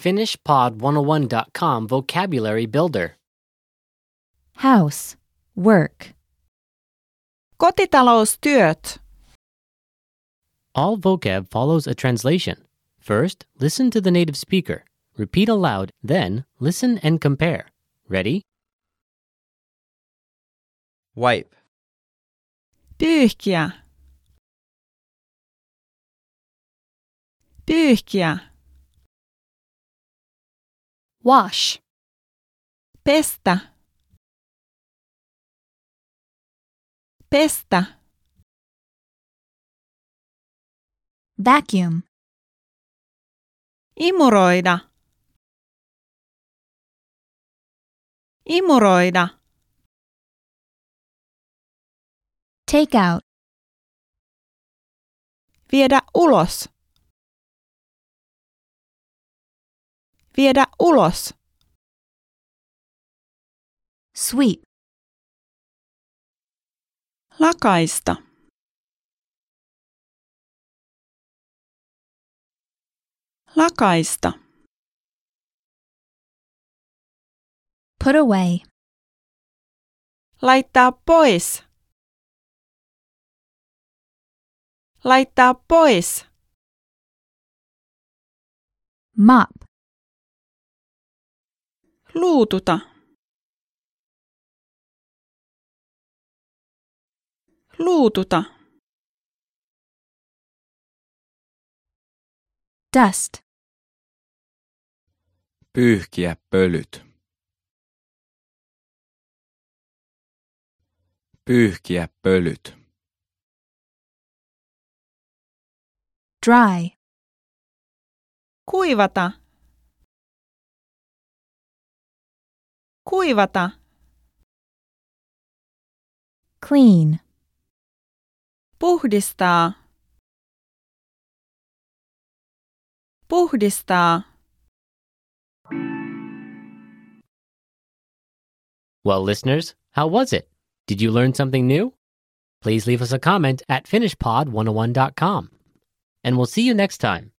FinishPod101.com Vocabulary Builder. house, work, Kotitaloustyöt. All vocab follows a translation. First, listen to the native speaker. Repeat aloud, then, listen and compare. Ready? wipe, Pyyhkiä. Pyyhkiä. Wash, Pestä. Pestä. vacuum, Imuroida. Imuroida. take out, Viedä ulos. Viedä ulos. sweep, Lakaista. Lakaista. put away, Laittaa pois. Laittaa pois. mop, Luututa. Luututa. dust, pyyhkiä pölyt. Pyyhkiä pölyt. dry, Kuivata. Kuivata. clean, Puhdistaa. Puhdistaa. Well, listeners, how was it? Did you learn something new? Please leave us a comment at FinishPod101.com. And we'll see you next time.